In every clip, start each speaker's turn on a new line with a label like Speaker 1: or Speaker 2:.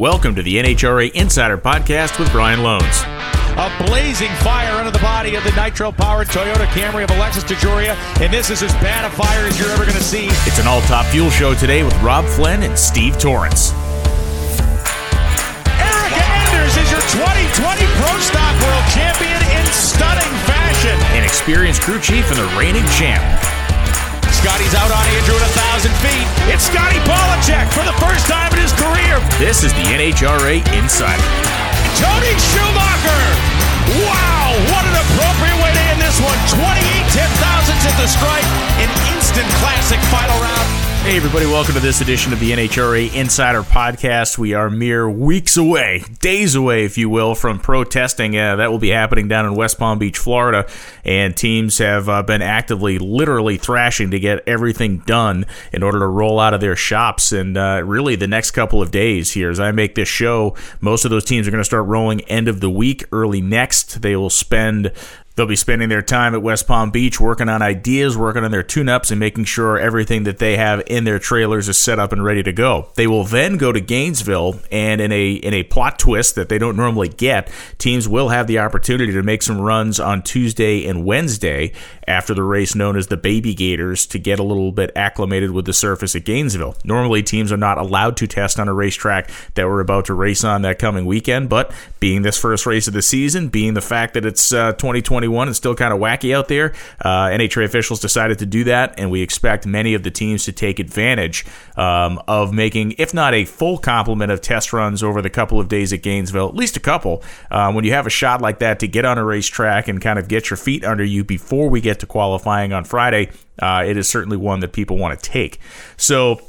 Speaker 1: Welcome to the NHRA Insider Podcast with Brian Lohnes.
Speaker 2: A blazing fire under the body of the nitro-powered Toyota Camry of Alexis DeJoria, and this is as bad a fire as you're ever going to see.
Speaker 1: It's an all-top fuel show today with Rob Flynn and Steve Torrence.
Speaker 2: Erica Enders is your 2020 Pro Stock World Champion in stunning fashion.
Speaker 1: An experienced crew chief and the reigning champ.
Speaker 2: Scotty's out on Andrew at a thousand feet. It's Scotty Pollacheck for the first time in his career.
Speaker 1: This is the NHRA Insider.
Speaker 2: Tony Schumacher. Wow, what an appropriate way to end this one. 28 10 thousandths at the stripe. An instant classic final round.
Speaker 1: Hey, everybody, welcome to this edition of the NHRA Insider Podcast. We are mere weeks away, days away, if you will, from protesting. Uh, that will be happening down in West Palm Beach, Florida. And teams have uh, been actively, literally thrashing to get everything done in order to roll out of their shops. And uh, really, the next couple of days here, as I make this show, most of those teams are going to start rolling end of the week, early next. They will spend They'll be spending their time at West Palm Beach working on ideas, working on their tune ups, and making sure everything that they have in their trailers is set up and ready to go. They will then go to Gainesville, and in a in a plot twist that they don't normally get, teams will have the opportunity to make some runs on Tuesday and Wednesday after the race known as the Baby Gators to get a little bit acclimated with the surface at Gainesville. Normally, teams are not allowed to test on a racetrack that we're about to race on that coming weekend, but being this first race of the season, being the fact that it's uh, 2021 2021 and still kind of wacky out there. Uh, NHRA officials decided to do that, and we expect many of the teams to take advantage um, of making, if not a full complement of test runs over the couple of days at Gainesville, at least a couple. Uh, when you have a shot like that to get on a racetrack and kind of get your feet under you before we get to qualifying on Friday, uh, it is certainly one that people want to take. So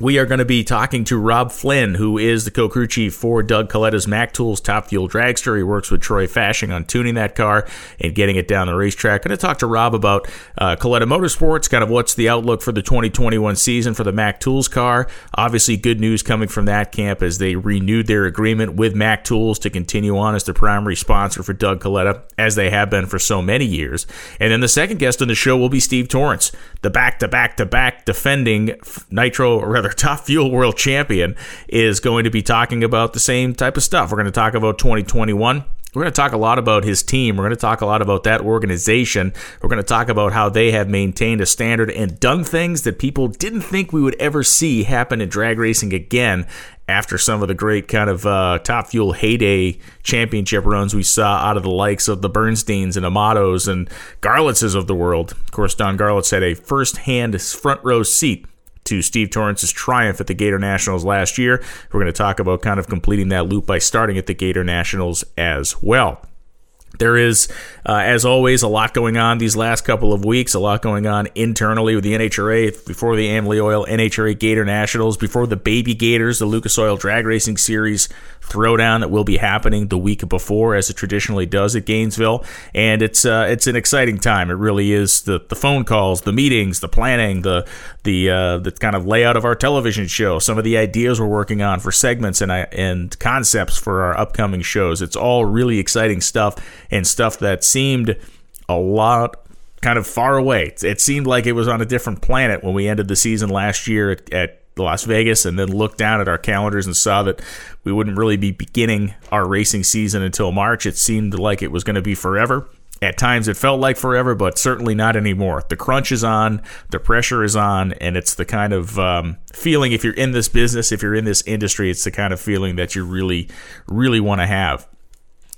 Speaker 1: we are going to be talking to Rob Flynn, who is the co-crew chief for Doug Kalitta's Mac Tools Top Fuel Dragster. He works with Troy Fasching on tuning that car and getting it down the racetrack. Going to talk to Rob about uh, Kalitta Motorsports, kind of what's the outlook for the 2021 season for the Mac Tools car. Obviously, good news coming from that camp as they renewed their agreement with Mac Tools to continue on as the primary sponsor for Doug Coletta, as they have been for so many years. And then the second guest on the show will be Steve Torrence, the back-to-back-to-back defending Nitro, or rather our top fuel world champion, is going to be talking about the same type of stuff. We're going to talk about 2021. We're going to talk a lot about his team. We're going to talk a lot about that organization. We're going to talk about how they have maintained a standard and done things that people didn't think we would ever see happen in drag racing again after some of the great kind of uh, top fuel heyday championship runs we saw out of the likes of the Bernsteins and Amatos and Garlitses of the world. Of course, Don Garlits had a first hand front row seat to Steve Torrence's triumph at the Gator Nationals last year. We're going to talk about kind of completing that loop by starting at the Gator Nationals as well. There is, uh, as always, a lot going on these last couple of weeks. A lot going on internally with the NHRA before the Amalie Oil NHRA Gator Nationals, before the Baby Gators, the Lucas Oil Drag Racing Series throwdown that will be happening the week before, as it traditionally does at Gainesville. And it's uh, it's an exciting time. It really is. The the phone calls, the meetings, the planning, the the uh, the kind of layout of our television show, some of the ideas we're working on for segments and and concepts for our upcoming shows. It's all really exciting stuff and stuff that seemed a lot kind of far away. It seemed like it was on a different planet when we ended the season last year at, at Las Vegas and then looked down at our calendars and saw that we wouldn't really be beginning our racing season until March. It seemed like it was going to be forever. At times it felt like forever, but certainly not anymore. The crunch is on, the pressure is on, and it's the kind of um, feeling if you're in this business, if you're in this industry, it's the kind of feeling that you really, really want to have.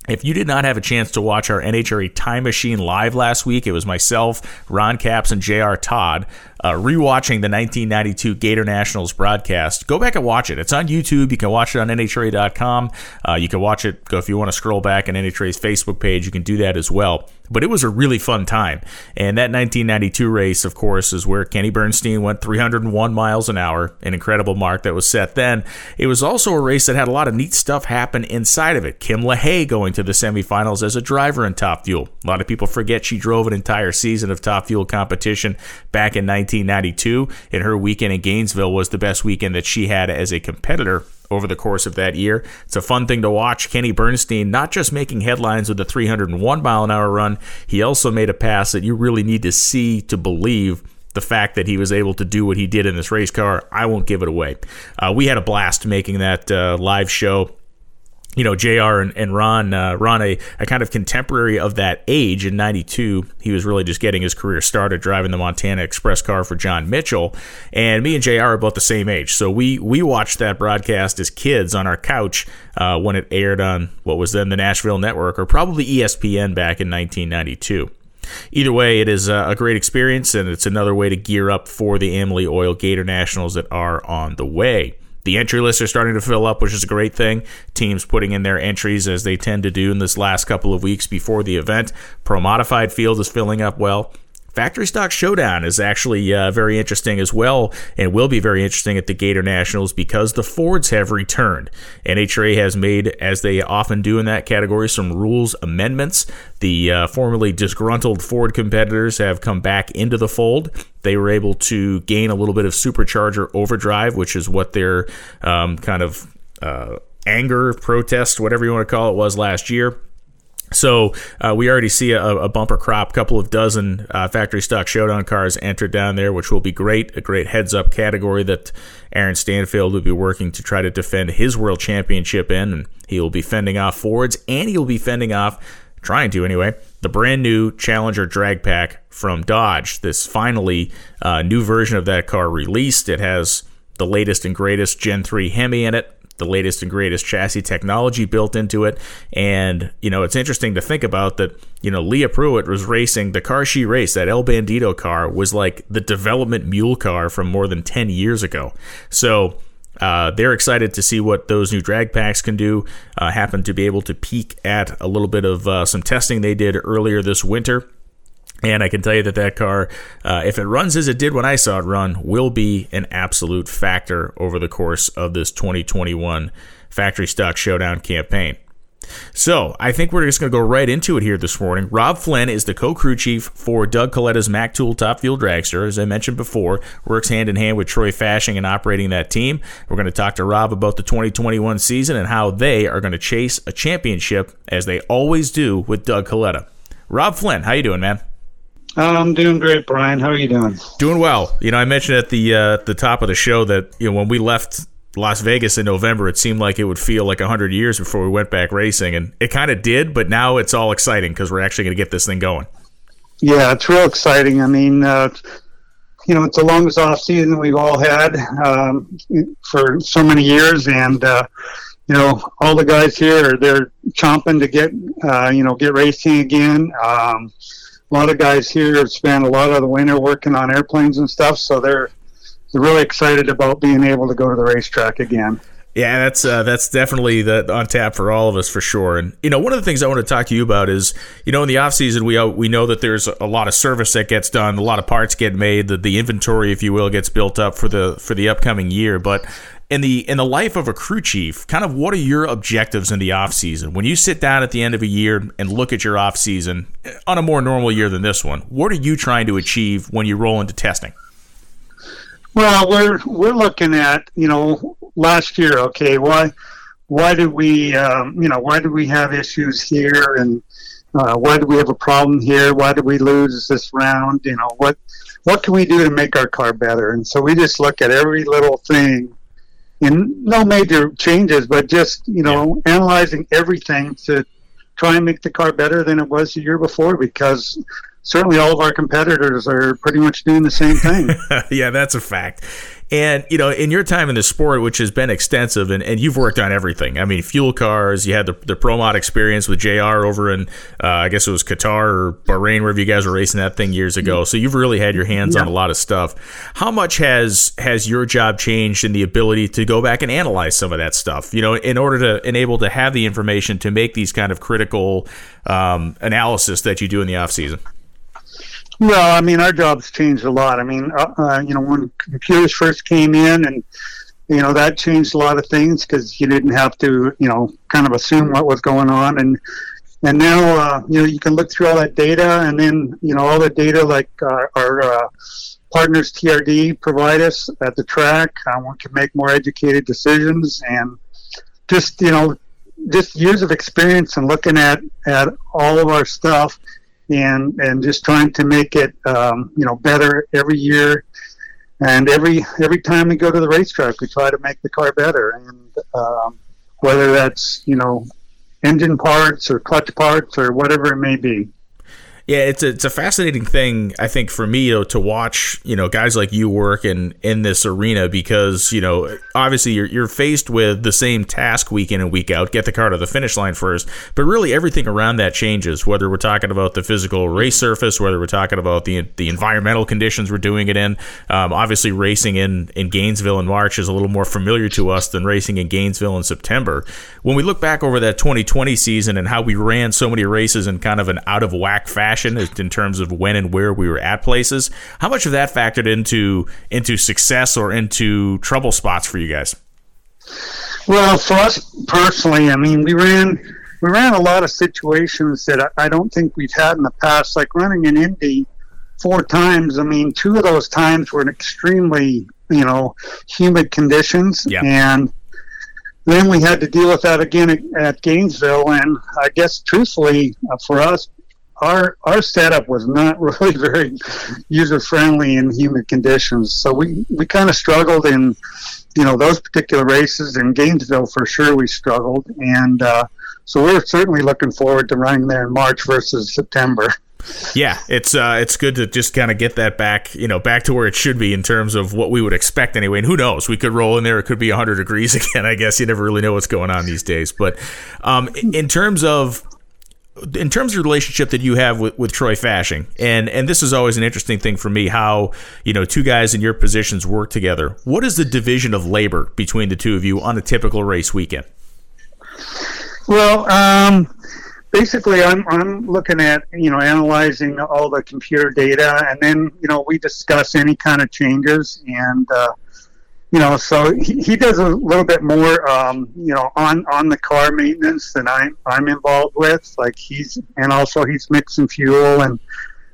Speaker 1: If you did not have a chance to watch our NHRA Time Machine live last week, it was myself, Ron Capps, and JR Todd uh, rewatching the 1992 Gator Nationals broadcast. Go back and watch it. It's on YouTube. You can watch it on NHRA.com. Uh, you can watch it, go if you want to scroll back on NHRA's Facebook page, you can do that as well but it was a really fun time. And that 1992 race, of course, is where Kenny Bernstein went 301 miles an hour, an incredible mark that was set then. It was also a race that had a lot of neat stuff happen inside of it. Kim LaHaie going to the semifinals as a driver in Top Fuel. A lot of people forget she drove an entire season of Top Fuel competition back in 1992, and her weekend in Gainesville was the best weekend that she had as a competitor over the course of that year. It's a fun thing to watch. Kenny Bernstein not just making headlines with the 301 mile an hour run, he also made a pass that you really need to see to believe the fact that he was able to do what he did in this race car, I won't give it away. Uh, we had a blast making that uh, live show you know, JR and, and Ron, uh, Ron, a, a, kind of contemporary of that age in 92. He was really just getting his career started driving the Montana Express car for John Mitchell. And me and JR are about the same age. So we, we watched that broadcast as kids on our couch uh, when it aired on what was then the Nashville Network or probably ESPN back in 1992. Either way, it is a great experience, and it's another way to gear up for the Amalie Oil Gator Nationals that are on the way. The entry lists are starting to fill up, which is a great thing. Teams putting in their entries as they tend to do in this last couple of weeks before the event. Pro Modified Field is filling up well. Factory Stock Showdown is actually uh, very interesting as well, and will be very interesting at the Gator Nationals because the Fords have returned. NHRA has made, as they often do in that category, some rules amendments. The uh, formerly disgruntled Ford competitors have come back into the fold. They were able to gain a little bit of supercharger overdrive, which is what their um, kind of uh, anger, protest, whatever you want to call it, was last year. So uh, we already see a, a, bumper crop, couple of dozen uh, factory stock showdown cars entered down there, which will be great. A great heads up category that Aaron Stanfield will be working to try to defend his world championship in, and he will be fending off Fords, and he will be fending off, trying to anyway, the brand new Challenger drag pack from Dodge. This finally uh, new version of that car released. It has the latest and greatest Gen 3 Hemi in it the latest and greatest chassis technology built into it. And, you know, it's interesting to think about that, you know, Leah Pruett was racing the car she raced, that El Bandito car was like the development mule car from more than 10 years ago. So, uh, they're excited to see what those new drag packs can do. Uh, happen to be able to peek at a little bit of uh, some testing they did earlier this winter and I can tell you that that car, uh, if it runs as it did when I saw it run, will be an absolute factor over the course of this 2021 Factory Stock Showdown campaign. So, I think we're just going to go right into it here this morning. Rob Flynn is the co crew chief for Doug Kalitta's Mac Tool Top Fuel Dragster. As I mentioned before, works hand in hand with Troy Fasching and operating that team. We're going to talk to Rob about the 2021 season and how they are going to chase a championship, as they always do with Doug Coletta. Rob Flynn, how you doing, man?
Speaker 3: I'm doing great, Brian. How are you doing?
Speaker 1: Doing well. You know, I mentioned at the uh, the top of the show that you know when we left Las Vegas in November, it seemed like it would feel like hundred years before we went back racing, and it kind of did. But now it's all exciting because we're actually going to get this thing going.
Speaker 3: Yeah, it's real exciting. I mean, uh, you know, it's the longest off season we've all had um, for so many years, and uh, you know, all the guys here they're chomping to get uh, you know get racing again. Um, a lot of guys here have spent a lot of the winter working on airplanes and stuff, so they're they're really excited about being able to go to the racetrack again.
Speaker 1: Yeah, that's uh, that's definitely the, on tap for all of us for sure. And you know, one of the things I want to talk to you about is, you know, in the off season we uh, we know that there's a lot of service that gets done, a lot of parts get made, the, the inventory, if you will, gets built up for the for the upcoming year. But in the in the life of a crew chief, kind of what are your objectives in the off season? When you sit down at the end of a year and look at your off season on a more normal year than this one, what are you trying to achieve when you roll into testing?
Speaker 3: Well, we're we're looking at you know last year. Okay, why why did we um, you know why did we have issues here and uh, why do we have a problem here? Why did we lose this round? You know what what can we do to make our car better? And so we just look at every little thing and no major changes, but just you know yeah. analyzing everything to try and make the car better than it was the year before because certainly all of our competitors are pretty much doing the same thing.
Speaker 1: yeah, that's a fact. And, you know, in your time in the sport, which has been extensive, and, and you've worked on everything. I mean, fuel cars, you had the, the Pro Mod experience with JR over in, uh, I guess it was Qatar or Bahrain, wherever you guys were racing that thing years ago. So you've really had your hands yeah. on a lot of stuff. How much has, has your job changed in the ability to go back and analyze some of that stuff, you know, in order to enable to have the information to make these kind of critical um, analysis that you do in the off season?
Speaker 3: Well, I mean, our job's changed a lot. I mean, uh, uh, you know, when computers first came in, and you know that changed a lot of things because you didn't have to, you know, kind of assume what was going on, and and now uh, you know you can look through all that data, and then you know all the data like uh, our uh, partners TRD provide us at the track. One can make more educated decisions, and just you know, just years of experience and looking at at all of our stuff and and just trying to make it um, you know better every year. And every every time we go to the racetrack, we try to make the car better. And um, whether that's you know engine parts or clutch parts or whatever it may be.
Speaker 1: Yeah, it's a, it's a fascinating thing, I think, for me you know, to watch, you know, guys like you work in, in this arena because, you know, obviously you're, you're faced with the same task week in and week out, get the car to the finish line first, but really everything around that changes, whether we're talking about the physical race surface, whether we're talking about the, the environmental conditions we're doing it in. Um, obviously, racing in, in Gainesville in March is a little more familiar to us than racing in Gainesville in September. When we look back over that 2020 season and how we ran so many races in kind of an out of whack fashion, in terms of when and where we were at places. How much of that factored into into success or into trouble spots for you guys?
Speaker 3: Well, for us personally, I mean, we ran we ran a lot of situations that I don't think we've had in the past, like running in Indy four times. I mean, two of those times were in extremely, you know, humid conditions,
Speaker 1: yeah.
Speaker 3: and then we had to deal with that again at, at Gainesville. And I guess, truthfully, uh, for us, our our setup was not really very user friendly in humid conditions. So we we kind of struggled in you know those particular races in Gainesville for sure. We struggled, and uh, so we're certainly looking forward to running there in March versus September.
Speaker 1: Yeah, it's uh, it's good to just kind of get that back, you know, back to where it should be in terms of what we would expect anyway. And who knows, we could roll in there; it could be 100 degrees again. I guess you never really know what's going on these days. But um, in terms of in terms of the relationship that you have with, with Troy Fasching, and and this is always an interesting thing for me, how you know two guys in your positions work together. What is the division of labor between the two of you on a typical race weekend?
Speaker 3: Well, um, basically, I'm I'm looking at you know analyzing all the computer data, and then you know we discuss any kind of changes and. Uh, you know, so he, he does a little bit more, um, you know, on, on the car maintenance than I'm, I'm involved with. Like he's, and also he's mixing fuel and,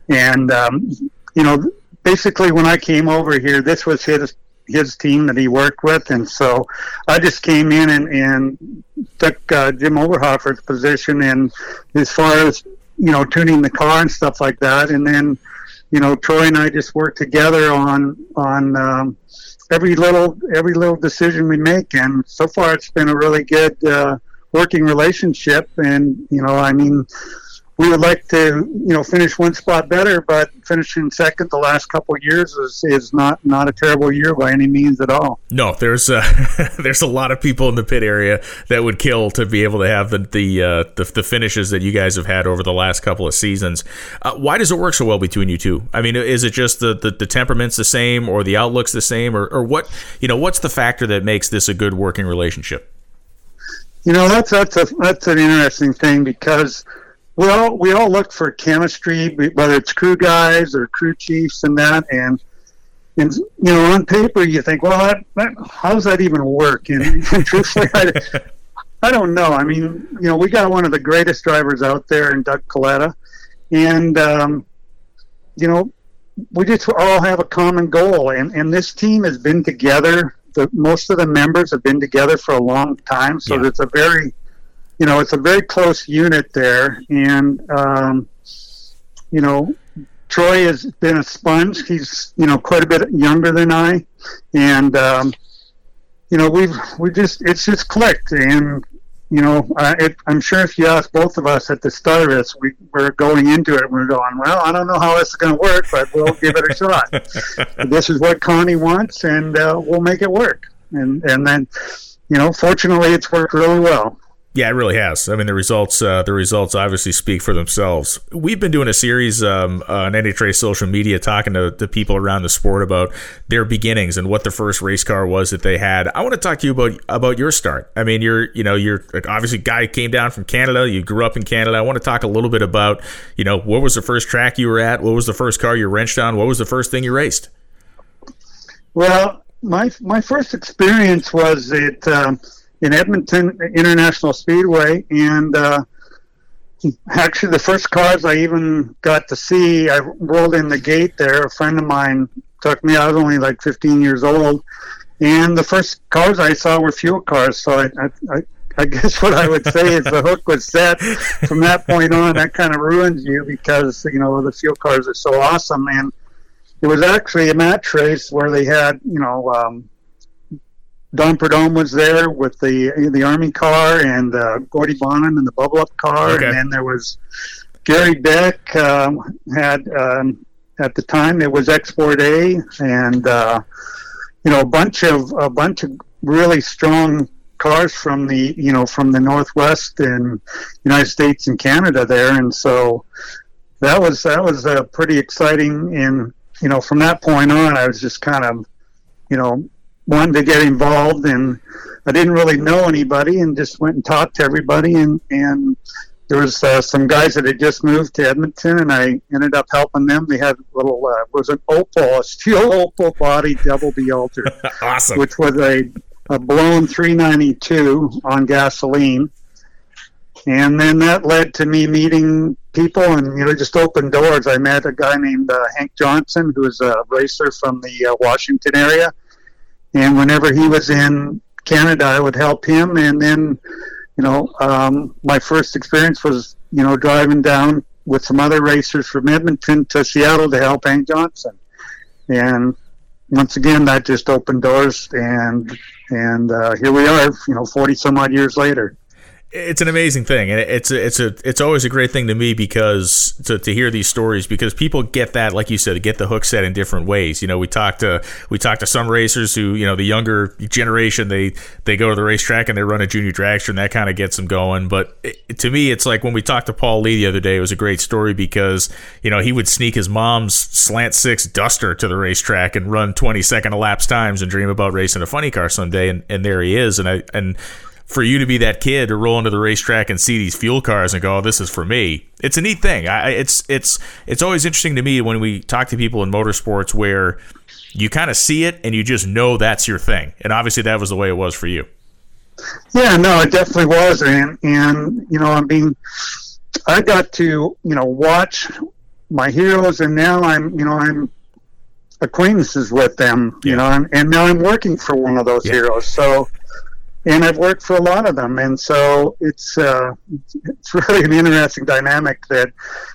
Speaker 3: and, um, you know, basically when I came over here, this was his, his team that he worked with. And so I just came in and, and took uh, Jim Oberhofer's position. And as far as, you know, tuning the car and stuff like that. And then, you know, Troy and I just worked together on, on, um, every little every little decision we make, and so far it's been a really good uh, working relationship. And you know, I mean, we would like to you know finish one spot better, but finishing second the last couple of years is, is not not a terrible year by any means at all.
Speaker 1: No, there's uh, there's a lot of people in the pit area that would kill to be able to have the the uh, the, the, finishes that you guys have had over the last couple of seasons. Uh, why does it work so well between you two? I mean, is it just the, the, the temperament's the same, or the outlook's the same, or, or what? You know, what's the factor that makes this a good working relationship?
Speaker 3: You know, that's that's a, that's an interesting thing because we all we all look for chemistry, whether it's crew guys or crew chiefs and that, and and you know on paper you think, well, that, that how does that even work? And, truthfully, I, I don't know. I mean, you know, we got one of the greatest drivers out there in Doug Kalitta, and um, you know, we just all have a common goal, and and this team has been together. The, most of the members have been together for a long time, so yeah. it's a very you know, it's a very close unit there, and um, you know, Troy has been a sponge. He's you know quite a bit younger than I, and um, you know we've we just it's just clicked, and you know uh, it, I'm sure if you ask both of us at the start of this, we we're going into it. And we're going well. I don't know how this is going to work, but we'll give it a shot. this is what Connie wants, and uh, we'll make it work. And and then you know, fortunately, it's worked really well.
Speaker 1: Yeah, it really has. I mean, the results uh, the results obviously speak for themselves. We've been doing a series um, on NHRA social media talking to, to people around the sport about their beginnings and what the first race car was that they had. I want to talk to you about about your start. I mean, you're you know you're obviously a guy came down from Canada. You grew up in Canada. I want to talk a little bit about you know what was the first track you were at? What was the first car you wrenched on? What was the first thing you raced?
Speaker 3: Well, my my first experience was. Um, in Edmonton International Speedway, and uh, actually the first cars I even got to see, I rolled in the gate there. A friend of mine took me. Out, I was only like 15 years old, and the first cars I saw were fuel cars. So I, I, I guess what I would say is the hook was set from that point on. That kind of ruins you because you know the fuel cars are so awesome, and it was actually a match race where they had you know um, Don Prudhomme was there with the the Army car and uh, Gordie Bonham in the bubble up car, okay. and then there was Gary Beck um, had um, at the time it was Export A, and uh, you know a bunch of a bunch of really strong cars from the you know from the Northwest and United States and Canada there, and so that was that was uh, pretty exciting. And you know from that point on, I was just kind of you know wanted to get involved, and I didn't really know anybody, and just went and talked to everybody, and and there was uh, some guys that had just moved to Edmonton, and I ended up helping them. They had a little uh, was an Opel, a steel Opel body double B alter,
Speaker 1: awesome,
Speaker 3: which was a a blown 392 on gasoline. And then that led to me meeting people and, you know, just opened doors. I met a guy named uh, Hank Johnson, who was a racer from the uh, Washington area. And whenever he was in Canada, I would help him. And then, you know, um, my first experience was, you know, driving down with some other racers from Edmonton to Seattle to help Hank Johnson. And once again, that just opened doors, and and uh, here we are, you know, forty some odd years later
Speaker 1: it's an amazing thing and it's a, it's a it's always a great thing to me because to, to hear these stories because people get that like you said get the hook set in different ways. You know we talked to we talked to some racers who you know the younger generation they they go to the racetrack and they run a junior dragster and that kind of gets them going. But it, to me it's like when we talked to Paul Lee the other day it was a great story because you know he would sneak his mom's slant six duster to the racetrack and run 20 second elapsed times and dream about racing a funny car someday and, and there he is. And I and for you to be that kid to roll into the racetrack and see these fuel cars and go, oh, "This is for me." It's a neat thing. I, it's it's it's always interesting to me when we talk to people in motorsports where you kind of see it and you just know that's your thing. And obviously, that was the way it was for you.
Speaker 3: Yeah, no, it definitely was, and and you know, I mean, I got to you know watch my heroes, and now I'm you know I'm acquaintances with them, you yeah. know, and, and now I'm working for one of those yeah. heroes. So and I've worked for a lot of them, and so it's uh, it's really an interesting dynamic that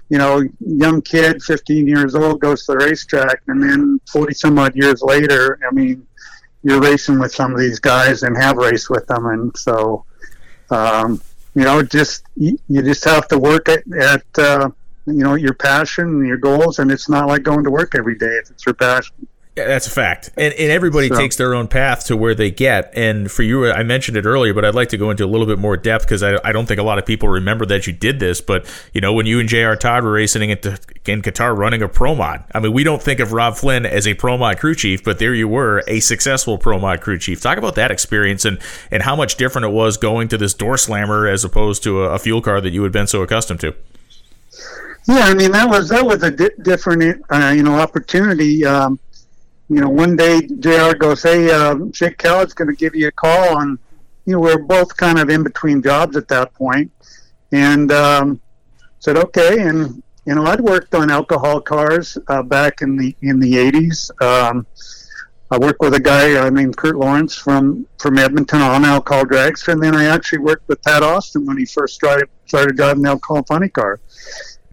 Speaker 3: you know, young kid, 15 years old, goes to the racetrack, and then 40 some odd years later, I mean, you're racing with some of these guys and have raced with them, and so um, you know, just you, just have to work at, at uh, you know your passion and your goals, and it's not like going to work every day if it's your passion.
Speaker 1: Yeah, that's a fact. And, and everybody so. takes their own path to where they get. And for you, I mentioned it earlier, but I'd like to go into a little bit more depth because I, I don't think a lot of people remember that you did this. But, you know, when you and J.R. Todd were racing in, in Qatar running a Pro Mod, I mean, we don't think of Rob Flynn as a Pro Mod crew chief, but there you were, a successful Pro Mod crew chief. Talk about that experience and, and how much different it was going to this door slammer as opposed to a, a fuel car that you had been so accustomed to.
Speaker 3: Yeah, I mean that was that was a di- different uh, you know opportunity. Um, you know, one day Jr. goes, "Hey, uh, Jake Kellett's going to give you a call." And you know, we are both kind of in between jobs at that point. and um, said, "Okay." And you know, I'd worked on alcohol cars uh, back in the in the '80s. Um, I worked with a guy uh, named Kurt Lawrence from from Edmonton on alcohol dragster, and then I actually worked with Pat Austin when he first started started driving the alcohol funny car.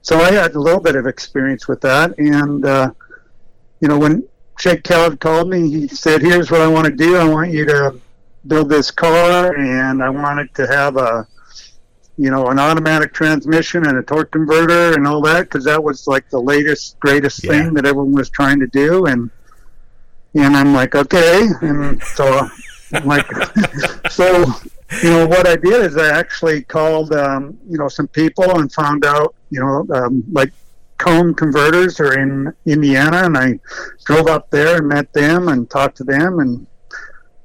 Speaker 3: So I had a little bit of experience with that, and uh, you know, when Jake Kellett called me. He said, "Here's what I want to do. I want you to build this car, and I want it to have a, you know, an automatic transmission and a torque converter and all that, because that was like the latest, greatest yeah. thing that everyone was trying to do." And and I'm like, okay, and so I'm like, so you know, what I did is I actually called, um, you know, some people and found out, you know, um, like Coan Converters are in Indiana, and I drove up there and met them and talked to them, and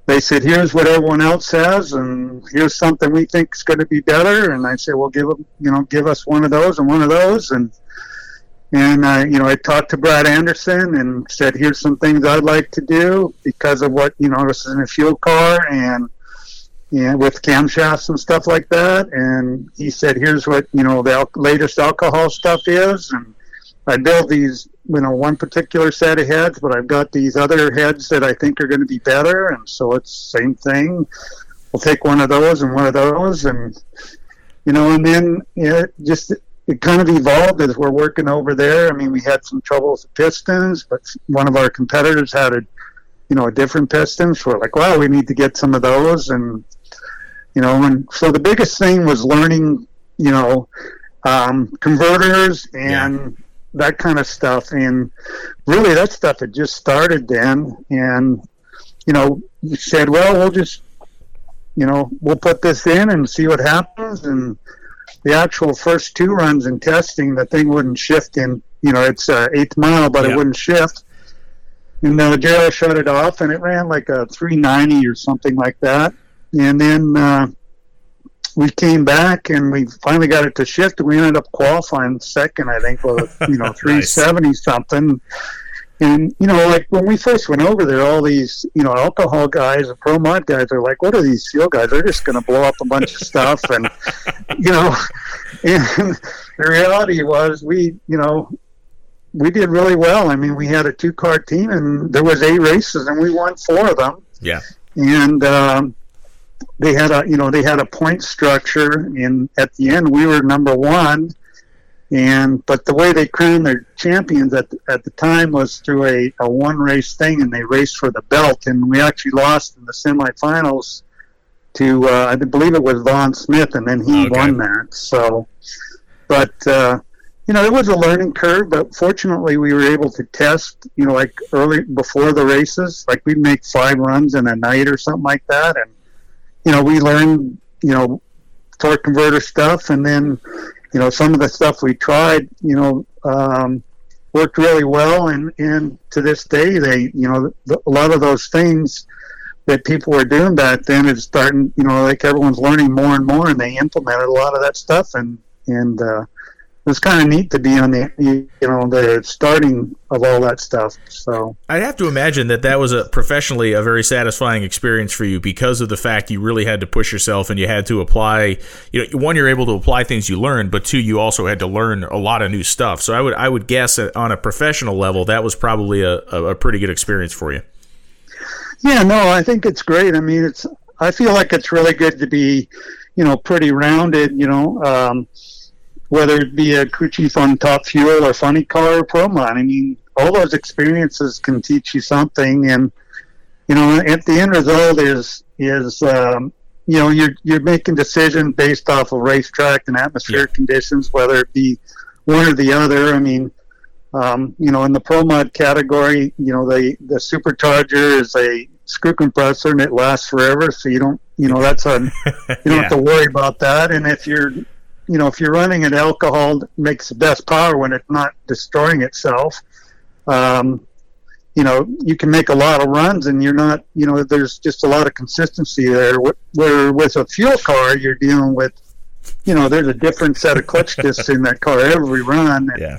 Speaker 3: they said, "Here's what everyone else has, and here's something we think is going to be better." And I said, "Well, give them, you know, give us one of those and one of those." And and I, you know, I talked to Brad Anderson and said, "Here's some things I'd like to do because of what you know. This is in a fuel car and." yeah, with camshafts and stuff like that. And he said, "Here's what you know the al- latest alcohol stuff is." And I build these, you know, one particular set of heads, but I've got these other heads that I think are going to be better, and so it's same thing. we'll take one of those and one of those, and you know, and then it just it kind of evolved as we're working over there. I mean, we had some trouble with the pistons, but one of our competitors had a, you know, a different piston. So we're like, wow, we need to get some of those, and you know, and so the biggest thing was learning, you know, um, converters and yeah. That kind of stuff, and really that stuff had just started then, and you know, we said, well, we'll just, you know, we'll put this in and see what happens, and the actual first two runs in testing, the thing wouldn't shift in, you know, it's uh, eighth mile, but yeah. it wouldn't shift. And uh, Gerald shut it off, and it ran like a 390 or something like that. And then uh, we came back, and we finally got it to shift. And we ended up qualifying second, I think, with you know 370 nice. something. And you know, like when we first went over there, all these you know alcohol guys and pro mod guys are like, "What are these fuel guys? They're just going to blow up a bunch of stuff." And you know, and the reality was, we you know we did really well. I mean, we had a two car team, and there was eight races, and we won four of them.
Speaker 1: Yeah.
Speaker 3: And um, they had a you know they had a point structure, and at the end we were number one and but the way they crowned their champions at the, at the time was through a, a one race thing, and they raced for the belt, and we actually lost in the semifinals to uh, I believe it was Vaughn Smith, and then he okay. won that. So, but uh, you know it was a learning curve, but fortunately we were able to test. You know, like early before the races, like we'd make five runs in a night or something like that, and you know we learned you know torque converter stuff, and then you know, some of the stuff we tried, you know, um, worked really well, and and to this day, they, you know, the, a lot of those things that people were doing back then is starting, you know, like everyone's learning more and more, and they implemented a lot of that stuff, and and uh, it was kind of neat to be on the you know the starting of all that stuff. So
Speaker 1: I'd have to imagine that that was a professionally a very satisfying experience for you because of the fact you really had to push yourself and you had to apply. You know, one you're able to apply things you learned, but two you also had to learn a lot of new stuff. So I would I would guess that on a professional level that was probably a, a pretty good experience for you.
Speaker 3: Yeah, no, I think it's great. I mean, it's I feel like it's really good to be, you know, pretty rounded. You know. Um, whether it be a crew chief on Top Fuel or Funny Car or Promod. I mean, all those experiences can teach you something, and you know, at the end result is is um, you know you're you're making decisions based off of racetrack and atmospheric yeah. conditions, whether it be one or the other. I mean. Um, you know, in the pro mod category, you know, the the supercharger is a screw compressor and it lasts forever, so you don't, you know, that's a you don't yeah. have to worry about that. And if you're you know, if you're running an alcohol makes the best power when it's not destroying itself. Um, you know, you can make a lot of runs, and you're not, you know, there's just a lot of consistency there. Where with a fuel car, you're dealing with, you know, there's a different set of clutch discs in that car every run. And,
Speaker 1: yeah.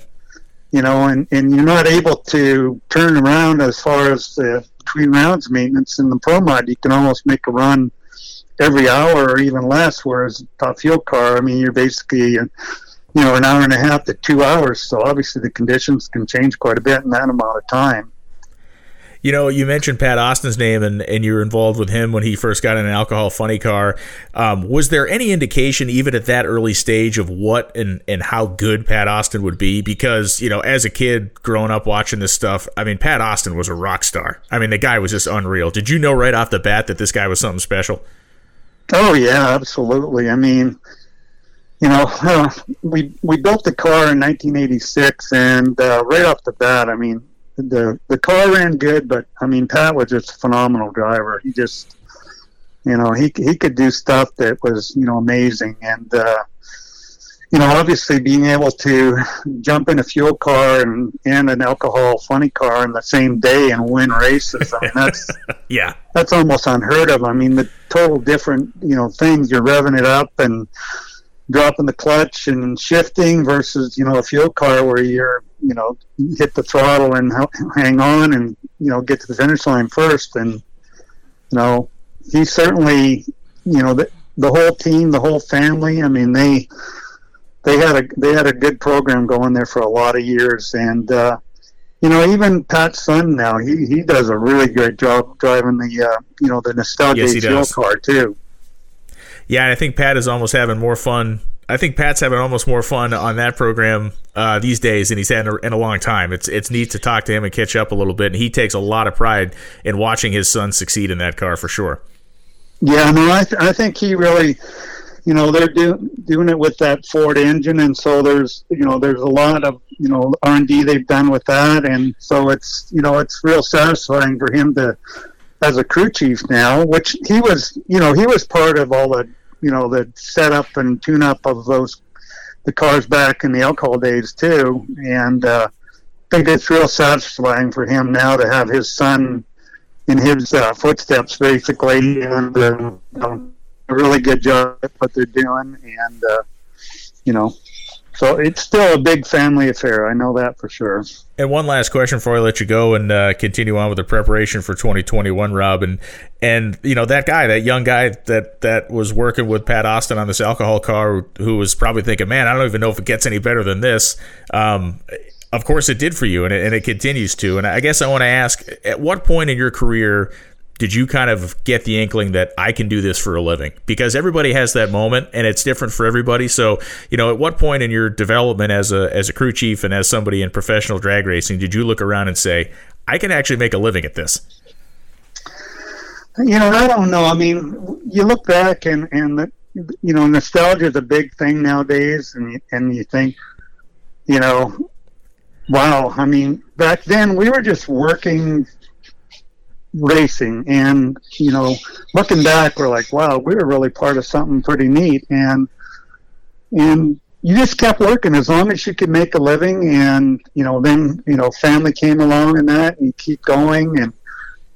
Speaker 3: You know, and, and you're not able to turn around as far as the between rounds maintenance in the pro mod. You can almost make a run every hour or even less. Whereas top fuel car, I mean, you're basically you know an hour and a half to two hours. So obviously the conditions can change quite a bit in that amount of time.
Speaker 1: You know, you mentioned Pat Austin's name, and, and you were involved with him when he first got in an alcohol funny car. Um, was there any indication, even at that early stage, of what and, and how good Pat Austin would be? Because, you know, as a kid growing up watching this stuff, I mean, Pat Austin was a rock star. I mean, the guy was just unreal. Did you know right off the bat that this guy was something special?
Speaker 3: Oh yeah, absolutely. I mean, you know, uh, we we built the car in 1986, and uh, right off the bat, I mean, the the car ran good, but I mean, Pat was just a phenomenal driver. He just, you know, he he could do stuff that was you know amazing, and uh, you know, obviously being able to jump in a fuel car and, and an alcohol funny car in the same day and win races. I mean, that's
Speaker 1: yeah,
Speaker 3: that's almost unheard of. I mean, the total different, you know, things. You're revving it up and dropping the clutch and shifting versus, you know, a fuel car where you're, you know, hit the throttle and hang on and you know get to the finish line first. And you know, he certainly, you know, the, the whole team, the whole family. I mean, they they had a they had a good program going there for a lot of years, and uh, you know even Pat's son now he, he does a really great job driving the uh, you know the nostalgia yes, car too.
Speaker 1: Yeah, I think Pat is almost having more fun. I think Pat's having almost more fun on that program uh, these days than he's had in a, in a, long time. It's it's neat to talk to him and catch up a little bit, and he takes a lot of pride in watching his son succeed in that car for sure.
Speaker 3: Yeah, no, I th- I think he really, you know, they're do- doing it with that Ford engine, and so there's you know there's a lot of you know R and D they've done with that, and so it's you know it's real satisfying for him to as a crew chief now, which he was, you know, he was part of all the, you know, the setup and tune up of those, the cars back in the alcohol days too. And uh, I think it's real satisfying for him now to have his son in his uh, footsteps, basically, and uh, you know, a really good job at what they're doing. And, uh, you know, so it's still a big family affair. I know that for sure.
Speaker 1: And one last question before I let you go and uh, continue on with the preparation for 2021, Rob. And and you know that guy, that young guy that that was working with Pat Austin on this alcohol car, who was probably thinking, "Man, I don't even know if it gets any better than this." Um, of course, it did for you, and it, and it continues to. And I guess I want to ask, at what point in your career did you kind of get the inkling that I can do this for a living? Because everybody has that moment and it's different for everybody. So, you know, at what point in your development as a as a crew chief and as somebody in professional drag racing did you look around and say, I can actually make a living at this?
Speaker 3: You know, I don't know. I mean, you look back and and the, you know, nostalgia is a big thing nowadays and and you think, you know, wow, I mean, back then we were just working racing. And, you know, looking back, we're like, wow, we were really part of something pretty neat. And, and you just kept working as long as you could make a living. And, you know, then, you know, family came along and that, and you keep going. And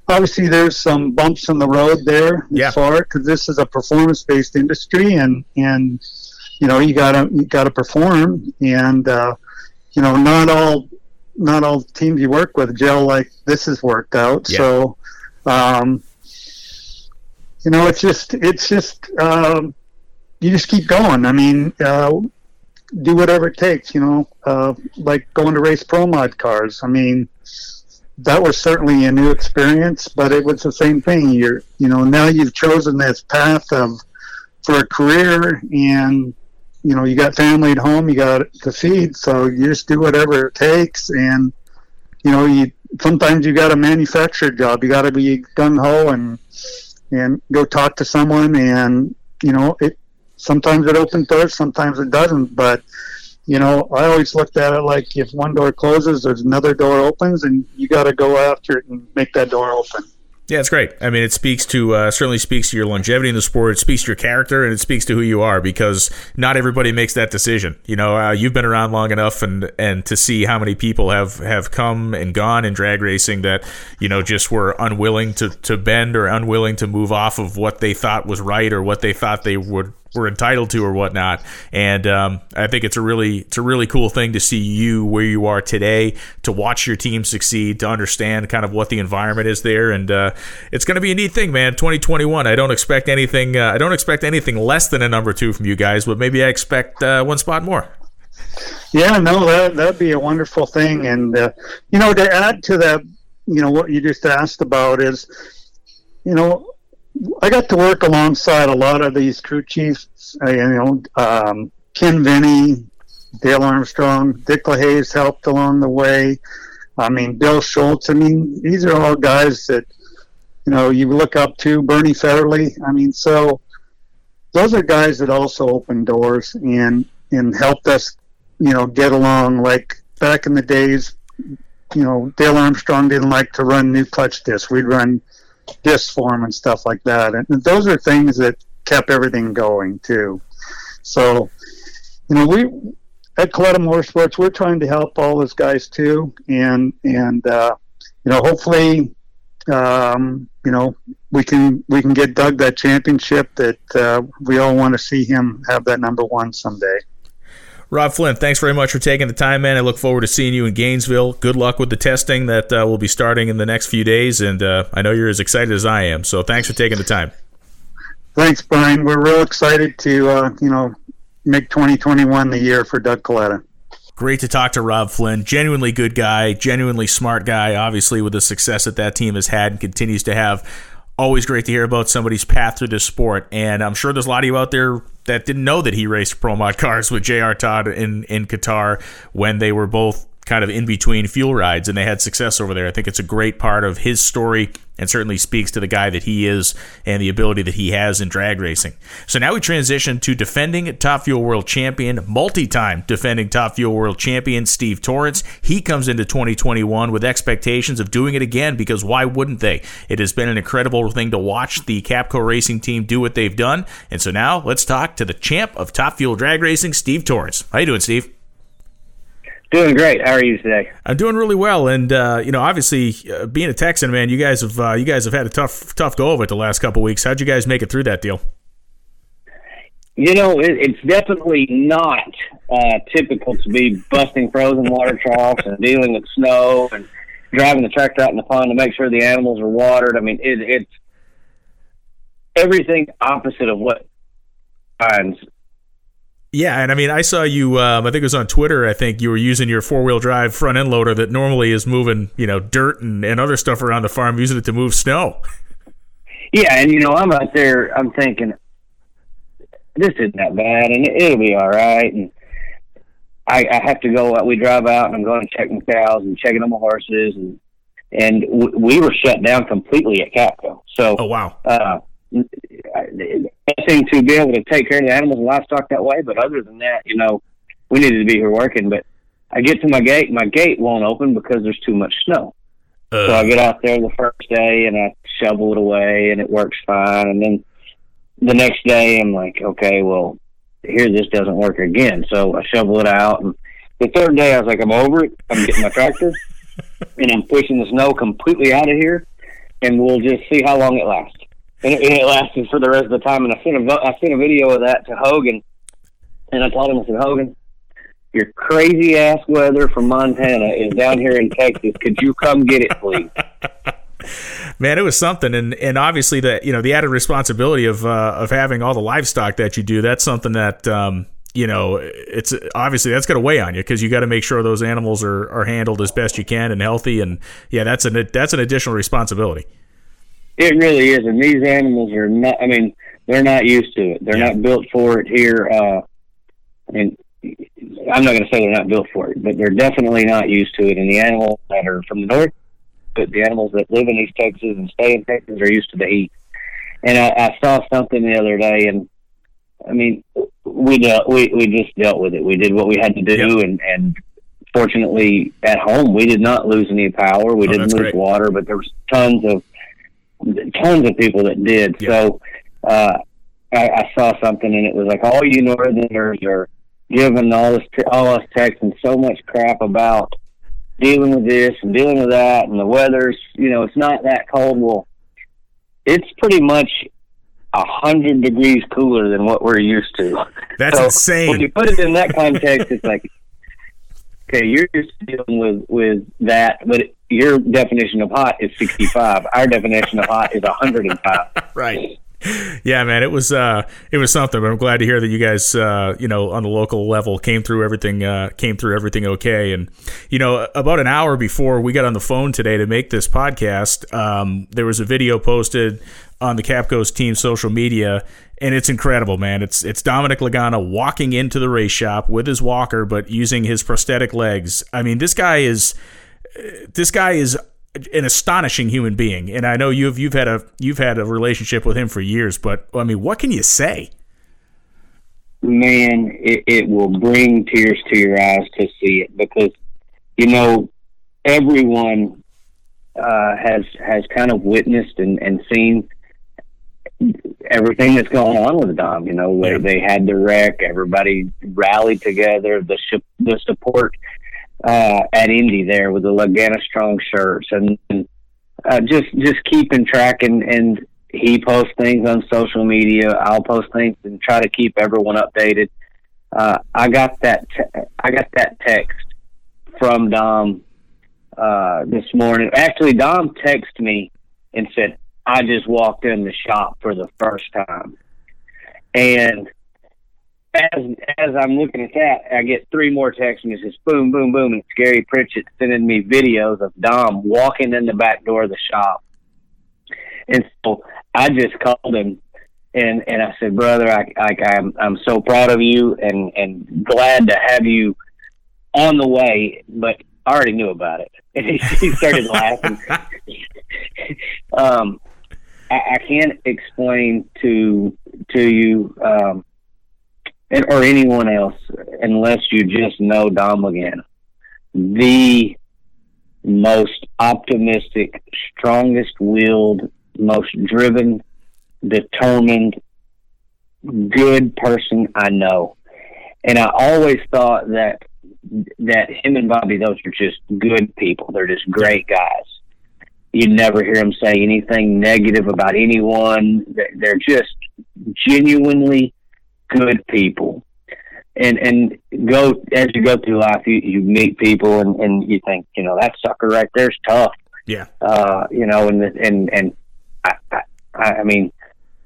Speaker 3: obviously there's some bumps in the road there
Speaker 1: yeah.
Speaker 3: far because this is a performance based industry and, and, you know, you gotta, you gotta perform. And, uh, you know, not all, not all teams you work with gel like this has worked out. Yeah. So, um, you know, it's just it's just um, you just keep going. I mean, uh, do whatever it takes. You know, uh, like going to race pro mod cars. I mean, that was certainly a new experience, but it was the same thing. You're you know now you've chosen this path of for a career and you know you got family at home you got to feed so you just do whatever it takes and you know you sometimes you got a manufactured job. You got to be gung ho and and go talk to someone, and you know it. Sometimes it opens doors, sometimes it doesn't. But you know, I always looked at it like if one door closes, there's another door opens, and you got to go after it and make that door open.
Speaker 1: Yeah, it's great. I mean, it speaks to uh, certainly speaks to your longevity in the sport. It speaks to your character, and it speaks to who you are because not everybody makes that decision. You know, uh, you've been around long enough, and and to see how many people have have come and gone in drag racing that you know just were unwilling to to bend or unwilling to move off of what they thought was right or what they thought they would were entitled to or whatnot. And um, I think it's a really it's a really cool thing to see you where you are today, to watch your team succeed, to understand kind of what the environment is there, and uh, it's going to be a neat thing, man. 2021. I don't expect anything. Uh, I don't expect anything less than a number two from you guys, but maybe I expect uh, one spot more.
Speaker 3: Yeah, no, that that'd be a wonderful thing, and uh, you know, to add to that, you know, what you just asked about is, you know, I got to work alongside a lot of these crew chiefs. Uh, you know, um, Ken Veney, Dale Armstrong, Dick LaHaie helped along the way. I mean, Bill Schultz. I mean, these are all guys that you know you look up to. Bernie Fedderly. I mean, so those are guys that also opened doors and and helped us, you know, get along. Like back in the days, you know, Dale Armstrong didn't like to run new clutch discs. We'd run disc form and stuff like that. And those are things that kept everything going too. So, you know, we at Kalitta Motorsports, we're trying to help all those guys too, and and uh, you know, hopefully, um, you know, we can we can get Doug that championship that uh, we all want to see him have that number one someday.
Speaker 1: Rob Flynn, thanks very much for taking the time, man. I look forward to seeing you in Gainesville. Good luck with the testing that uh, will be starting in the next few days, and uh, I know you're as excited as I am. So thanks for taking the time.
Speaker 3: Thanks, Brian. We're real excited to uh, you know make 2021 the year for Doug Kalitta.
Speaker 1: Great to talk to Rob Flynn. Genuinely good guy, genuinely smart guy. Obviously, with the success that that team has had and continues to have always great to hear about somebody's path through this sport. And I'm sure there's a lot of you out there that didn't know that he raced pro mod cars with J.R. Todd in, in Qatar when they were both kind of in between fuel rides and they had success over there. I think it's a great part of his story and certainly speaks to the guy that he is and the ability that he has in drag racing. So now we transition to defending Top Fuel World Champion, multi time defending Top Fuel World Champion Steve Torrence. He comes into 2021 with expectations of doing it again because why wouldn't they? It has been an incredible thing to watch the Capco Racing team do what they've done. And so now let's talk to the champ of Top Fuel Drag Racing, Steve Torrence. How you doing, Steve?
Speaker 4: Doing great. How are you today?
Speaker 1: I'm doing really well, and uh, you know, obviously, uh, being a Texan, man, you guys have uh, you guys have had a tough tough go of it the last couple weeks. How'd you guys make it through that deal?
Speaker 4: You know, it, it's definitely not uh, typical to be busting frozen water troughs and dealing with snow and driving the tractor out in the pond to make sure the animals are watered. I mean, it, it's everything opposite of what finds
Speaker 1: yeah, and I mean, I saw you. Um, I think it was on Twitter. I think you were using your four wheel drive front end loader that normally is moving, you know, dirt and, and other stuff around the farm, using it to move snow.
Speaker 4: Yeah, and you know, I'm out there. I'm thinking, this isn't that bad, and it'll be all right. And I, I have to go. We drive out, and I'm going to check my cows and checking on my horses, and and w- we were shut down completely at Capco. So,
Speaker 1: oh wow.
Speaker 4: Uh, blessing to be able to take care of the animals and livestock that way. But other than that, you know, we needed to be here working. But I get to my gate, my gate won't open because there's too much snow. Uh. So I get out there the first day and I shovel it away and it works fine. And then the next day I'm like, okay, well, here this doesn't work again. So I shovel it out. And the third day I was like, I'm over it. I'm getting my tractor and I'm pushing the snow completely out of here and we'll just see how long it lasts and it, and it lasted for the rest of the time. And I sent a I sent a video of that to Hogan, and I told him I said, Hogan, your crazy ass weather from Montana is down here in Texas. Could you come get it, please?
Speaker 1: Man, it was something, and and obviously the you know the added responsibility of uh, of having all the livestock that you do. That's something that. Um, you know, it's obviously that's going to weigh on you because you got to make sure those animals are, are handled as best you can and healthy. And yeah, that's an that's an additional responsibility.
Speaker 4: It really is, and these animals are not. I mean, they're not used to it. They're yeah. not built for it here. Uh, and I'm not going to say they're not built for it, but they're definitely not used to it. And the animals that are from the north, but the animals that live in East Texas and stay in Texas are used to the heat. And I, I saw something the other day, and I mean, we dealt, we we just dealt with it. We did what we had to do, yep. and and fortunately, at home, we did not lose any power. We oh, didn't lose great. water, but there was tons of tons of people that did. Yeah. So uh, I, I saw something and it was like all you Northerners are giving all this all us Texans so much crap about dealing with this and dealing with that and the weather's you know it's not that cold. Well, it's pretty much a hundred degrees cooler than what we're used to.
Speaker 1: That's so insane.
Speaker 4: When you put it in that context, it's like okay, you're dealing with with that, but your definition of hot is 65. Our definition of hot is 105.
Speaker 1: right. Yeah, man, it was uh, it was something. But I'm glad to hear that you guys, uh, you know, on the local level, came through everything, uh, came through everything okay. And you know, about an hour before we got on the phone today to make this podcast, um, there was a video posted on the Capco's team social media, and it's incredible, man. It's it's Dominic Lagana walking into the race shop with his walker, but using his prosthetic legs. I mean, this guy is this guy is an astonishing human being, and I know you've you've had a you've had a relationship with him for years. But I mean, what can you say?
Speaker 4: Man, it, it will bring tears to your eyes to see it because you know everyone uh, has has kind of witnessed and, and seen everything that's going on with Dom. You know, yeah. they, had the wreck, everybody rallied together, the the support uh, at Indy there with the Lagana Strong shirts and, and uh, just just keeping track and, and he posts things on social media. I'll post things and try to keep everyone updated. Uh, I got that te- I got that text from Dom uh, this morning. Actually, Dom texted me and said I just walked in the shop for the first time, and as as I'm looking at that, I get three more texts and it says boom, boom, boom, and Gary Pritchett sending me videos of Dom walking in the back door of the shop. And so I just called him and and I said, brother, I, I I'm I'm so proud of you and and glad to have you on the way, but I already knew about it. And he, he started laughing. um, I, I can't explain to to you um, and, or anyone else unless you just know Dom again. The most optimistic, strongest willed, most driven, determined, good person I know. And I always thought that that him and Bobby, those are just good people. They're just great guys. You never hear them say anything negative about anyone. They're just genuinely good people. And and go as you go through life, you, you meet people and, and you think, you know, that sucker right there's tough.
Speaker 1: Yeah.
Speaker 4: Uh, you know, and and and I, I I mean,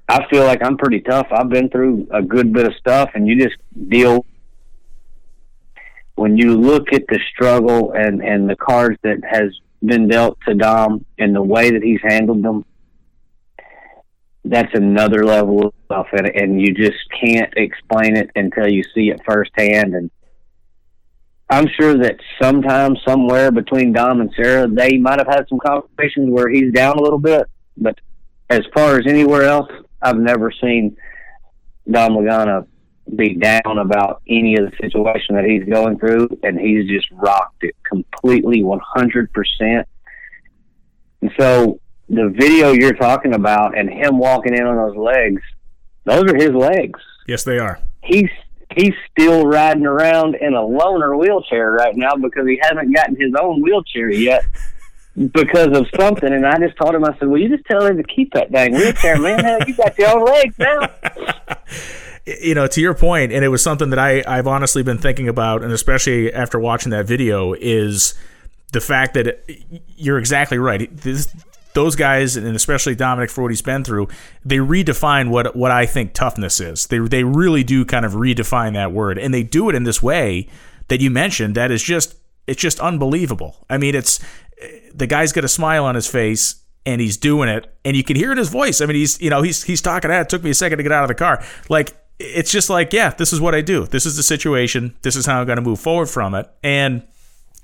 Speaker 4: I feel like I'm pretty tough. I've been through a good bit of stuff, and you just deal. When you look at the struggle and and the cards that has been dealt to Dom and the way that he's handled them, that's another level of stuff, and, and you just can't explain it until you see it firsthand. And I'm sure that sometime, somewhere between Dom and Sarah, they might have had some conversations where he's down a little bit. But as far as anywhere else, I've never seen Dom Lagana be down about any of the situation that he's going through, and he's just rocked it completely, 100%. And so the video you're talking about and him walking in on those legs, those are his legs.
Speaker 1: Yes, they are.
Speaker 4: He's he's still riding around in a loaner wheelchair right now because he hasn't gotten his own wheelchair yet because of something. And I just told him, I said, "Well, you just tell him to keep that dang wheelchair, man. Hell, you got your own legs now."
Speaker 1: you know, to your point, and it was something that I I've honestly been thinking about, and especially after watching that video, is the fact that you're exactly right. This, those guys, and especially Dominic for what he's been through, they redefine what what I think toughness is. They they really do kind of redefine that word, and they do it in this way that you mentioned. That is just it's just unbelievable. I mean, it's the guy's got a smile on his face and he's doing it, and you can hear in his voice. I mean, he's you know he's he's talking. That it took me a second to get out of the car. Like it's just like yeah, this is what I do. This is the situation. This is how I'm going to move forward from it. And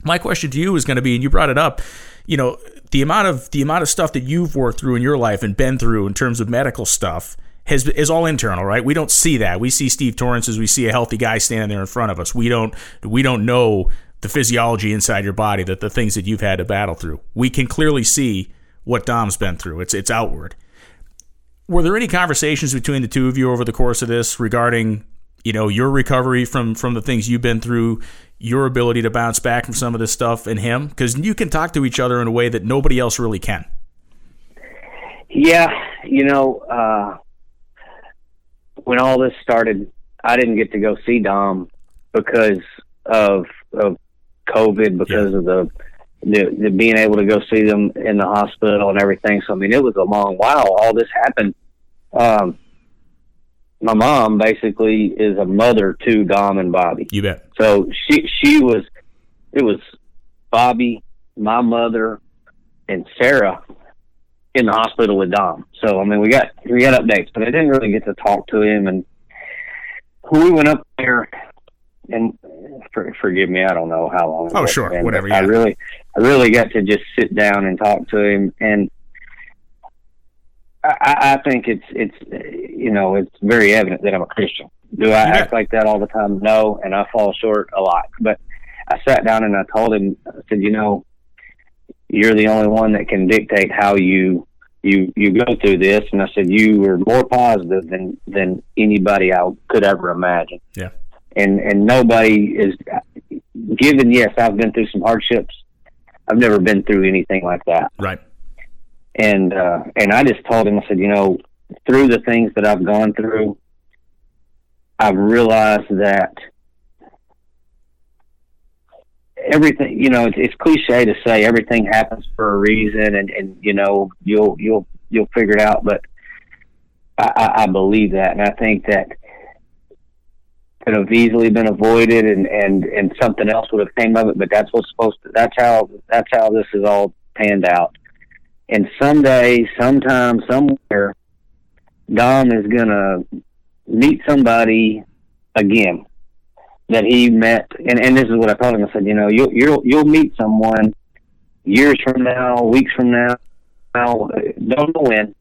Speaker 1: my question to you is going to be, and you brought it up, you know, the amount of the amount of stuff that you've worked through in your life and been through in terms of medical stuff has is all internal, right? We don't see that. We see Steve Torrence as we see a healthy guy standing there in front of us. We don't we don't know the physiology inside your body, that the things that you've had to battle through. We can clearly see what Dom's been through. It's it's outward. Were there any conversations between the two of you over the course of this regarding, you know, your recovery from from the things you've been through, your ability to bounce back from some of this stuff, and him? Because you can talk to each other in a way that nobody else really can.
Speaker 4: Yeah, you know, uh, when all this started, I didn't get to go see Dom because of of COVID because yeah. of the, the, the being able to go see them in the hospital and everything. So I mean, it was a long while. All this happened. Um, my mom basically is a mother to Dom and Bobby.
Speaker 1: You bet.
Speaker 4: So she she was it was Bobby, my mother, and Sarah in the hospital with Dom. So I mean, we got we got updates, but I didn't really get to talk to him. And we went up there, and for, forgive me, I don't know how long.
Speaker 1: Oh, sure, whatever. Yeah.
Speaker 4: I really, I really got to just sit down and talk to him, and I, I think it's it's you know it's very evident that I'm a Christian. Do I yeah. act like that all the time? No, and I fall short a lot. But I sat down and I told him, I said, you know, you're the only one that can dictate how you you you go through this. And I said, you were more positive than than anybody I could ever imagine.
Speaker 1: Yeah
Speaker 4: and and nobody is given. Yes, I've been through some hardships. I've never been through anything like that.
Speaker 1: Right.
Speaker 4: And uh, and I just told him, I said, you know, through the things that I've gone through, I've realized that everything you know it's, it's cliche to say everything happens for a reason and and you know you'll you'll you'll figure it out but I, I, believe that. And I think that could have easily been avoided and and and something else would have came of it but that's what's supposed to that's how that's how this is all panned out And someday, sometime, somewhere, Dom is gonna meet somebody again that he met, and, and this is what I told him. I said, you know, you'll you'll you'll meet someone years from now, weeks from now, don't know when,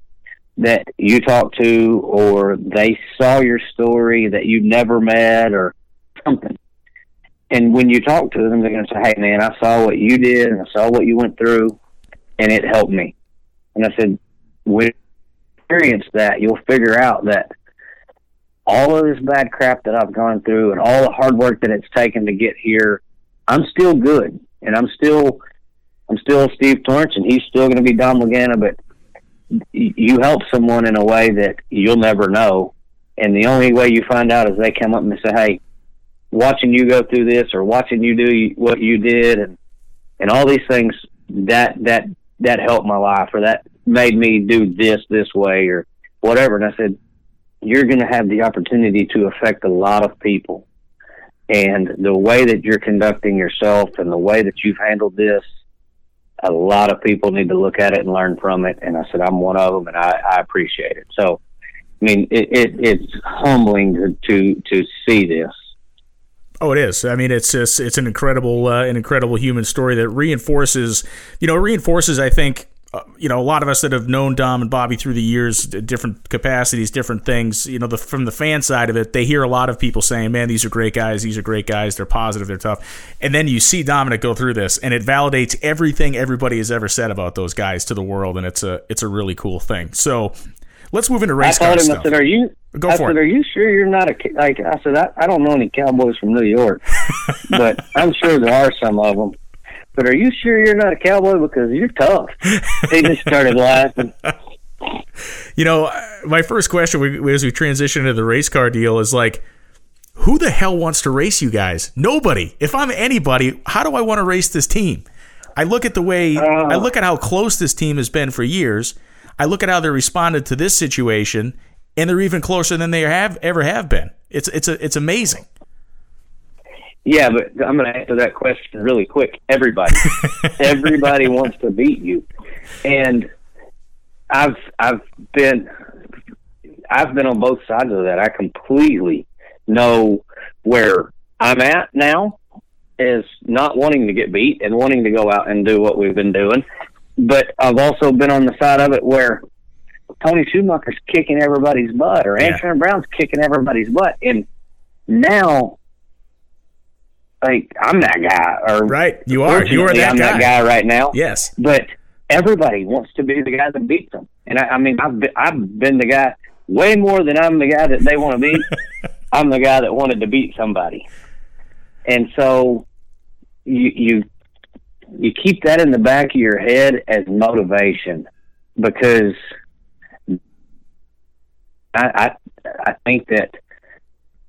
Speaker 4: that you talked to, or they saw your story that you never met, or something. And when you talk to them, they're going to say, "Hey, man, I saw what you did, and I saw what you went through, and it helped me." And I said, "When experience that, you'll figure out that." all of this bad crap that I've gone through and all the hard work that it's taken to get here, I'm still good and I'm still I'm still Steve Torrence and he's still going to be Dom Lagana, but you help someone in a way that you'll never know, and the only way you find out is they come up and say, "Hey, watching you go through this or watching you do what you did and and all these things that that that helped my life or that made me do this this way or whatever." And I said, you're going to have the opportunity to affect a lot of people. And the way that you're conducting yourself and the way that you've handled this, a lot of people need to look at it and learn from it. And I said, I'm one of them and I, I appreciate it. So, I mean, it, it, it's humbling to, to, to see this.
Speaker 1: Oh, it is. I mean, it's just, it's an incredible, uh, an incredible human story that reinforces, you know, reinforces, I think, uh, you know, a lot of us that have known Dom and Bobby through the years, different capacities, different things, you know, the, from the fan side of it, they hear a lot of people saying, man, these are great guys. These are great guys. They're positive. They're tough. And then you see Dominic go through this and it validates everything everybody has ever said about those guys to the world. And it's a, it's a really cool thing. So let's move into race
Speaker 4: I
Speaker 1: car
Speaker 4: him,
Speaker 1: stuff.
Speaker 4: I said, are you,
Speaker 1: Go
Speaker 4: I
Speaker 1: for
Speaker 4: said,
Speaker 1: it.
Speaker 4: are you sure you're not a, like, I said, I, I don't know any cowboys from New York, but I'm sure there are some of them but are you sure you're not a cowboy because you're tough? he just started laughing.
Speaker 1: You know, my first question as we transition into the race car deal is like, who the hell wants to race you guys? Nobody. If I'm anybody, how do I want to race this team? I look at the way uh, I look at how close this team has been for years. I look at how they responded to this situation, and they're even closer than they have ever have been. It's it's a, it's amazing.
Speaker 4: Yeah, but I'm going to answer that question really quick. Everybody, everybody wants to beat you, and I've I've been I've been on both sides of that. I completely know where I'm at now is not wanting to get beat and wanting to go out and do what we've been doing. But I've also been on the side of it where Tony Schumacher's kicking everybody's butt or yeah. Brown's kicking everybody's butt. And now like I'm that guy, or
Speaker 1: right, you are. You are that
Speaker 4: I'm
Speaker 1: guy.
Speaker 4: that guy right now.
Speaker 1: Yes,
Speaker 4: but everybody wants to be the guy that beats them, and I, I mean, I've been, I've been the guy way more than I'm the guy that they want to beat. I'm the guy that wanted to beat somebody, and so you you you keep that in the back of your head as motivation because I I, I think that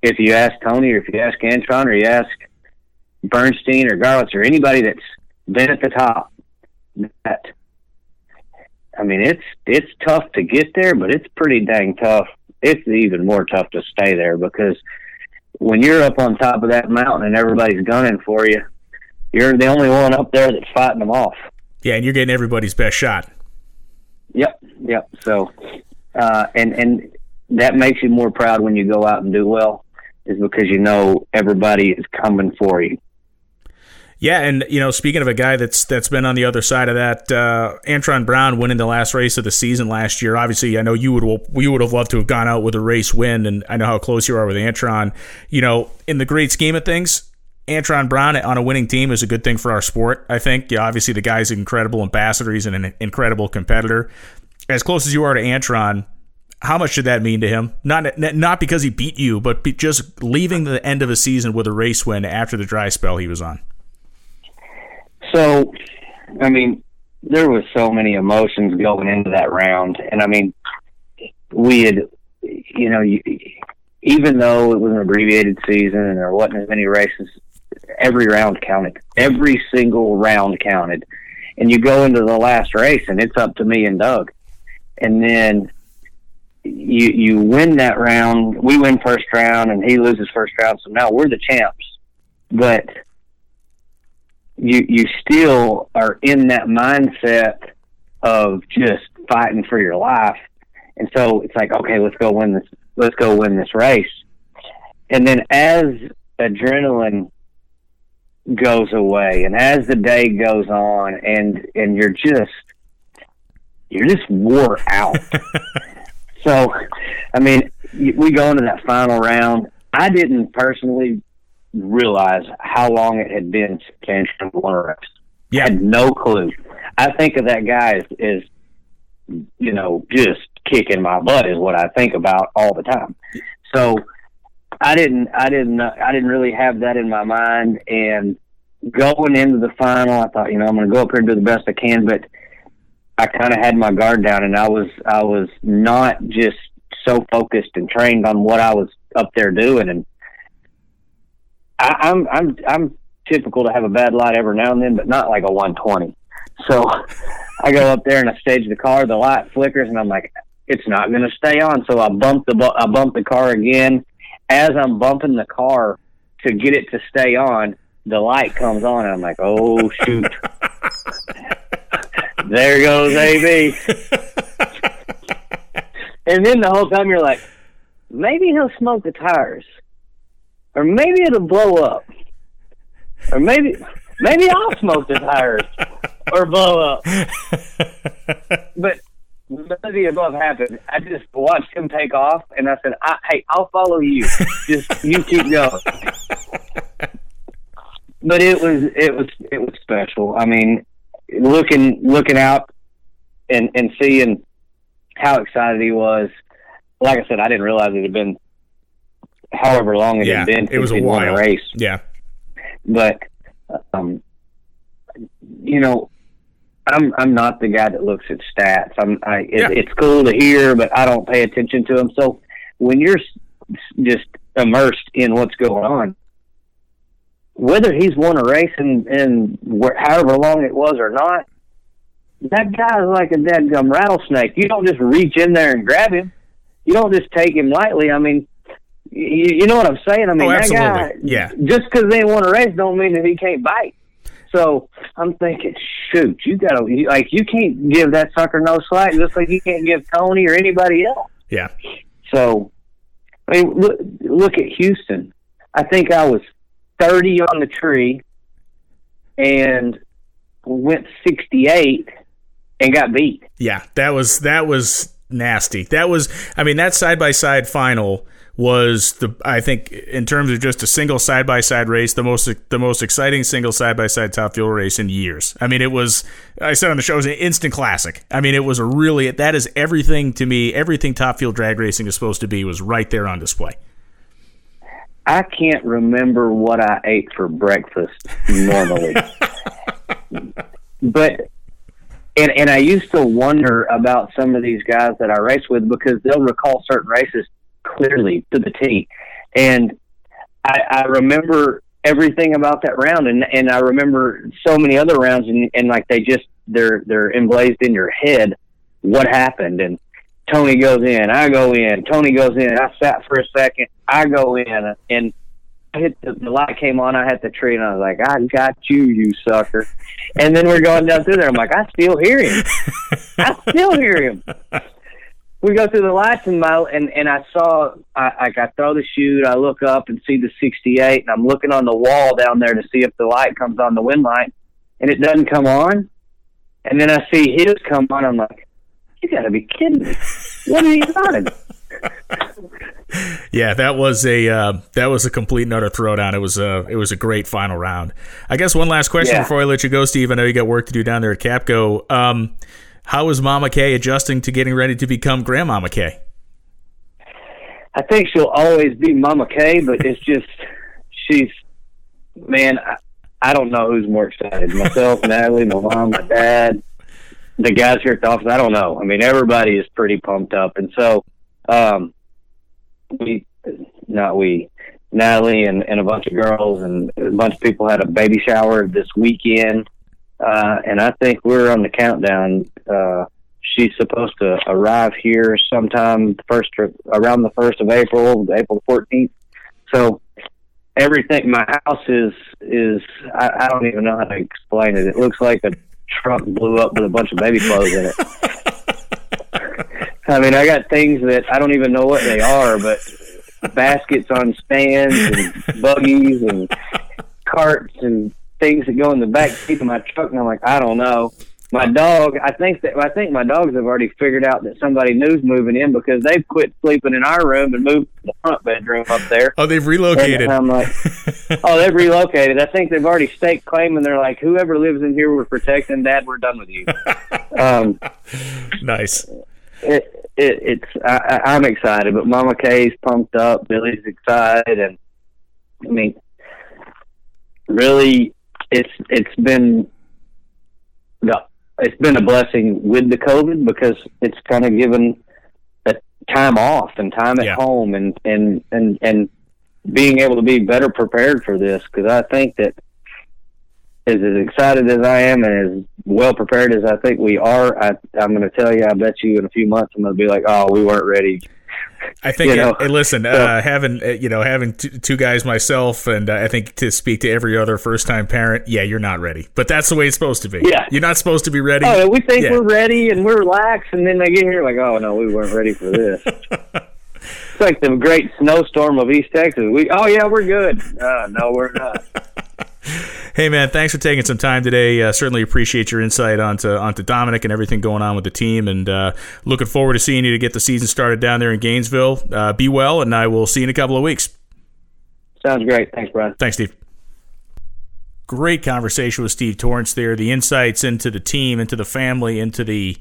Speaker 4: if you ask Tony or if you ask Antron or you ask Bernstein or Garlits or anybody that's been at the top. That I mean, it's it's tough to get there, but it's pretty dang tough. It's even more tough to stay there because when you're up on top of that mountain and everybody's gunning for you, you're the only one up there that's fighting them off.
Speaker 1: Yeah, and you're getting everybody's best shot.
Speaker 4: Yep, yep. So, uh, and and that makes you more proud when you go out and do well, is because you know everybody is coming for you.
Speaker 1: Yeah, and you know, speaking of a guy that's that's been on the other side of that, uh, Antron Brown winning the last race of the season last year. Obviously, I know you would you would have loved to have gone out with a race win, and I know how close you are with Antron. You know, in the great scheme of things, Antron Brown on a winning team is a good thing for our sport. I think. Yeah, obviously, the guy's an incredible ambassador. He's an incredible competitor. As close as you are to Antron, how much did that mean to him? Not not because he beat you, but just leaving the end of a season with a race win after the dry spell he was on.
Speaker 4: So, I mean, there was so many emotions going into that round, and I mean, we had, you know, you, even though it was an abbreviated season and there wasn't as many races, every round counted. Every single round counted. And you go into the last race, and it's up to me and Doug. And then you you win that round. We win first round, and he loses first round. So now we're the champs. But you you still are in that mindset of just fighting for your life. And so it's like, okay, let's go win this. Let's go win this race. And then as adrenaline goes away, and as the day goes on, and and you're just you're just wore out. so, I mean, we go into that final round. I didn't personally realize how long it had been since Ken won a race.
Speaker 1: Yeah.
Speaker 4: I had no clue. I think of that guy as, as you know, just kicking my butt is what I think about all the time. So I didn't, I didn't, I didn't really have that in my mind. And going into the final, I thought, you know, I'm going to go up here and do the best I can, but I kind of had my guard down, and I was, I was not just so focused and trained on what I was up there doing, and I, I'm, I'm, I'm typical to have a bad light every now and then, but not like a 120. So I go up there and I stage the car. The light flickers, and I'm like, it's not going to stay on. So I bump the bu- I bump the car again. As I'm bumping the car to get it to stay on, the light comes on, and I'm like, oh shoot. there goes AB. and then the whole time you're like, maybe he'll smoke the tires, or maybe it'll blow up, or maybe maybe I'll smoke the tires or blow up. but none of the above happened. I just watched him take off, and I said, I, "Hey, I'll follow you. Just you keep going." But it was it was it was special. I mean, looking looking out and and seeing how excited he was. Like I said, I didn't realize it had been however long it
Speaker 1: Yeah,
Speaker 4: had been.
Speaker 1: it was a
Speaker 4: he'd
Speaker 1: while.
Speaker 4: race
Speaker 1: Yeah.
Speaker 4: but um, you know, I'm I'm not the guy that looks at stats. I'm I it,
Speaker 1: Yeah.
Speaker 4: it's cool to hear, but I don't pay attention to them. So when you're just immersed in what's going on, whether he's won a race and and however long it was or not, that guy is like a dead gum rattlesnake. You don't just reach in there and grab him. You don't just take him lightly. I mean. You, you know what I'm saying? I mean,
Speaker 1: Oh,
Speaker 4: that guy.
Speaker 1: Yeah.
Speaker 4: Just because they won a race, don't mean that he can't bite. So I'm thinking, shoot, you gotta like you can't give that sucker no slack, just like you can't give Tony or anybody else.
Speaker 1: Yeah.
Speaker 4: So, I mean, look, look at Houston. I think I was 30 on the tree and went 68 and got beat.
Speaker 1: Yeah, that was that was nasty. That was I mean that side by side final was the I think in terms of just a single side by side race the most the most exciting single side by side top fuel race in years. I mean it was I said on the show it was an instant classic. I mean it was a really that is everything to me everything top fuel drag racing is supposed to be was right there on display.
Speaker 4: I can't remember what I ate for breakfast normally. but and and I used to wonder about some of these guys that I race with because they'll recall certain races clearly to the T. And I, I remember everything about that round and and I remember so many other rounds and, and like they just they're they're emblazed in your head what happened and Tony goes in, I go in, Tony goes in, I sat for a second, I go in and I hit the, the light came on, I hit the tree and I was like, I got you, you sucker. And then we're going down through there. I'm like, I still hear him. I still hear him. We go through the lights and my and, and I saw I, I I throw the chute, I look up and see the sixty eight and I'm looking on the wall down there to see if the light comes on the wind light and it doesn't come on. And then I see his come on, I'm like, You gotta be kidding me. What are you running?
Speaker 1: Yeah, that was a uh, that was a complete and utter throwdown. It was a it was a great final round. I guess one last question
Speaker 4: Yeah.
Speaker 1: before I let you go, Steve. I know you got work to do down there at Capco. Um, how is Mama Kay adjusting to getting ready to become Grandmama Kay?
Speaker 4: I think she'll always be Mama Kay, but it's just she's man. I, I don't know who's more excited, myself, Natalie, my mom, my dad, the guys here at the office. I don't know. I mean, everybody is pretty pumped up, and so um, we, not we, Natalie and, and a bunch of girls and a bunch of people had a baby shower this weekend, uh, and I think we're on the countdown. Uh, she's supposed to arrive here sometime the first around the first of April, April fourteenth. So everything, my house is is I, I don't even know how to explain it. It looks like a truck blew up with a bunch of baby clothes in it. I mean, I got things that I don't even know what they are, but baskets on stands and buggies and carts and things that go in the back seat of my truck, and I'm like, I don't know. My dog, I think that I think my dogs have already figured out that somebody new's moving in because they've quit sleeping in our room and moved to the front bedroom up there.
Speaker 1: Oh, they've relocated.
Speaker 4: And I'm like, oh, they've relocated. I think they've already staked claim, and they're like, whoever lives in here, we're protecting. Dad, we're done with you. um,
Speaker 1: nice.
Speaker 4: It, it, it's I, I'm excited, but Mama Kay's pumped up. Billy's excited, and I mean, really, it's it's been the it's been a blessing with the COVID because it's kind of given a time off and time at
Speaker 1: Yeah.
Speaker 4: home and and and and being able to be better prepared for this because I think that as, as excited as I am and as well prepared as I think we are, I, I'm going to tell you, I bet you in a few months I'm going to be like, oh, we weren't ready.
Speaker 1: I think.
Speaker 4: You know,
Speaker 1: hey, listen,
Speaker 4: so-
Speaker 1: uh, having uh, you know having t- two guys myself, and uh, I think to speak to every other first time parent, yeah, you're not ready, but that's the way it's supposed to be.
Speaker 4: Yeah.
Speaker 1: you're not supposed to be ready.
Speaker 4: Oh, we think
Speaker 1: Yeah.
Speaker 4: we're ready and we're relaxed, and then they get here like, oh no, we weren't ready for this. it's like the great snowstorm of East Texas. We, oh yeah, we're good. Uh, no, we're not.
Speaker 1: Hey man, thanks for taking some time today. Uh, certainly appreciate your insight onto onto Dominic and everything going on with the team, and uh, looking forward to seeing you to get the season started down there in Gainesville. Uh, be well, and I will see you in a couple of weeks.
Speaker 4: Sounds great. Thanks, Brian.
Speaker 1: Thanks, Steve. Great conversation with Steve Torrence there. The insights into the team, into the family, into the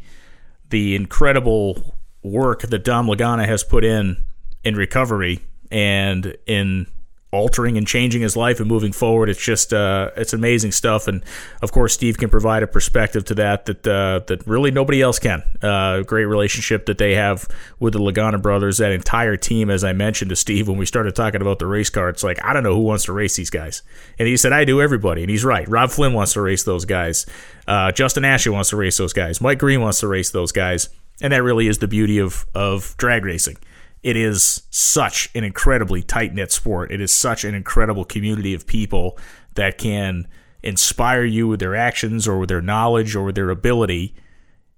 Speaker 1: the incredible work that Dom Lagana has put in in recovery and in altering and changing his life and moving forward. It's just uh, it's amazing stuff. And of course, Steve can provide a perspective to that that uh, that really nobody else can. Uh, great relationship that they have with the Lagana brothers. That entire team, as I mentioned to Steve when we started talking about the race car, it's like I don't know who wants to race these guys. And he said, I do everybody. And he's right. Rob Flynn wants to race those guys. Uh, Justin Ashley wants to race those guys. Mike Green wants to race those guys. And that really is the beauty of of drag racing it is such an incredibly tight knit sport. It is such an incredible community of people that can inspire you with their actions or with their knowledge or with their ability.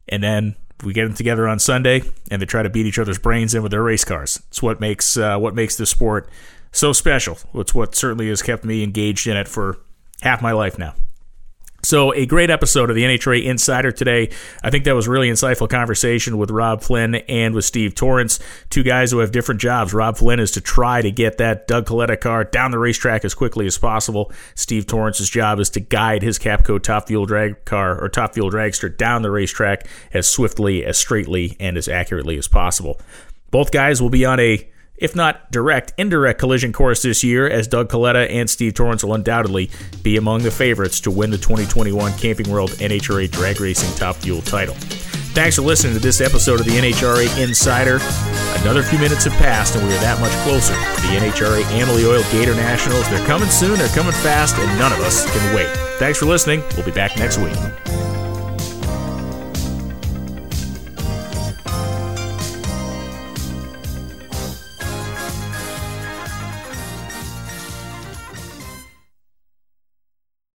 Speaker 1: And then we get them together on Sunday and they try to beat each other's brains in with their race cars. It's what makes uh, what makes this sport so special. It's what certainly has kept me engaged in it for half my life now. So, a great episode of the NHRA Insider today. I think that was really insightful conversation with Rob Flynn and with Steve Torrence, two guys who have different jobs. Rob Flynn is to try to get that Doug Kalitta car down the racetrack as quickly as possible. Steve Torrence's job is to guide his Capco Top Fuel drag car or Top Fuel dragster down the racetrack as swiftly, as straightly, and as accurately as possible. Both guys will be on a if not direct, indirect collision course this year, as Doug Kalitta and Steve Torrence will undoubtedly be among the favorites to win the 2021 Camping World NHRA Drag Racing Top Fuel title. Thanks for listening to this episode of the NHRA Insider. Another few minutes have passed, and we are that much closer to the NHRA Amalie Oil Gator Nationals. They're coming soon, they're coming fast, and none of us can wait. Thanks for listening. We'll be back next week.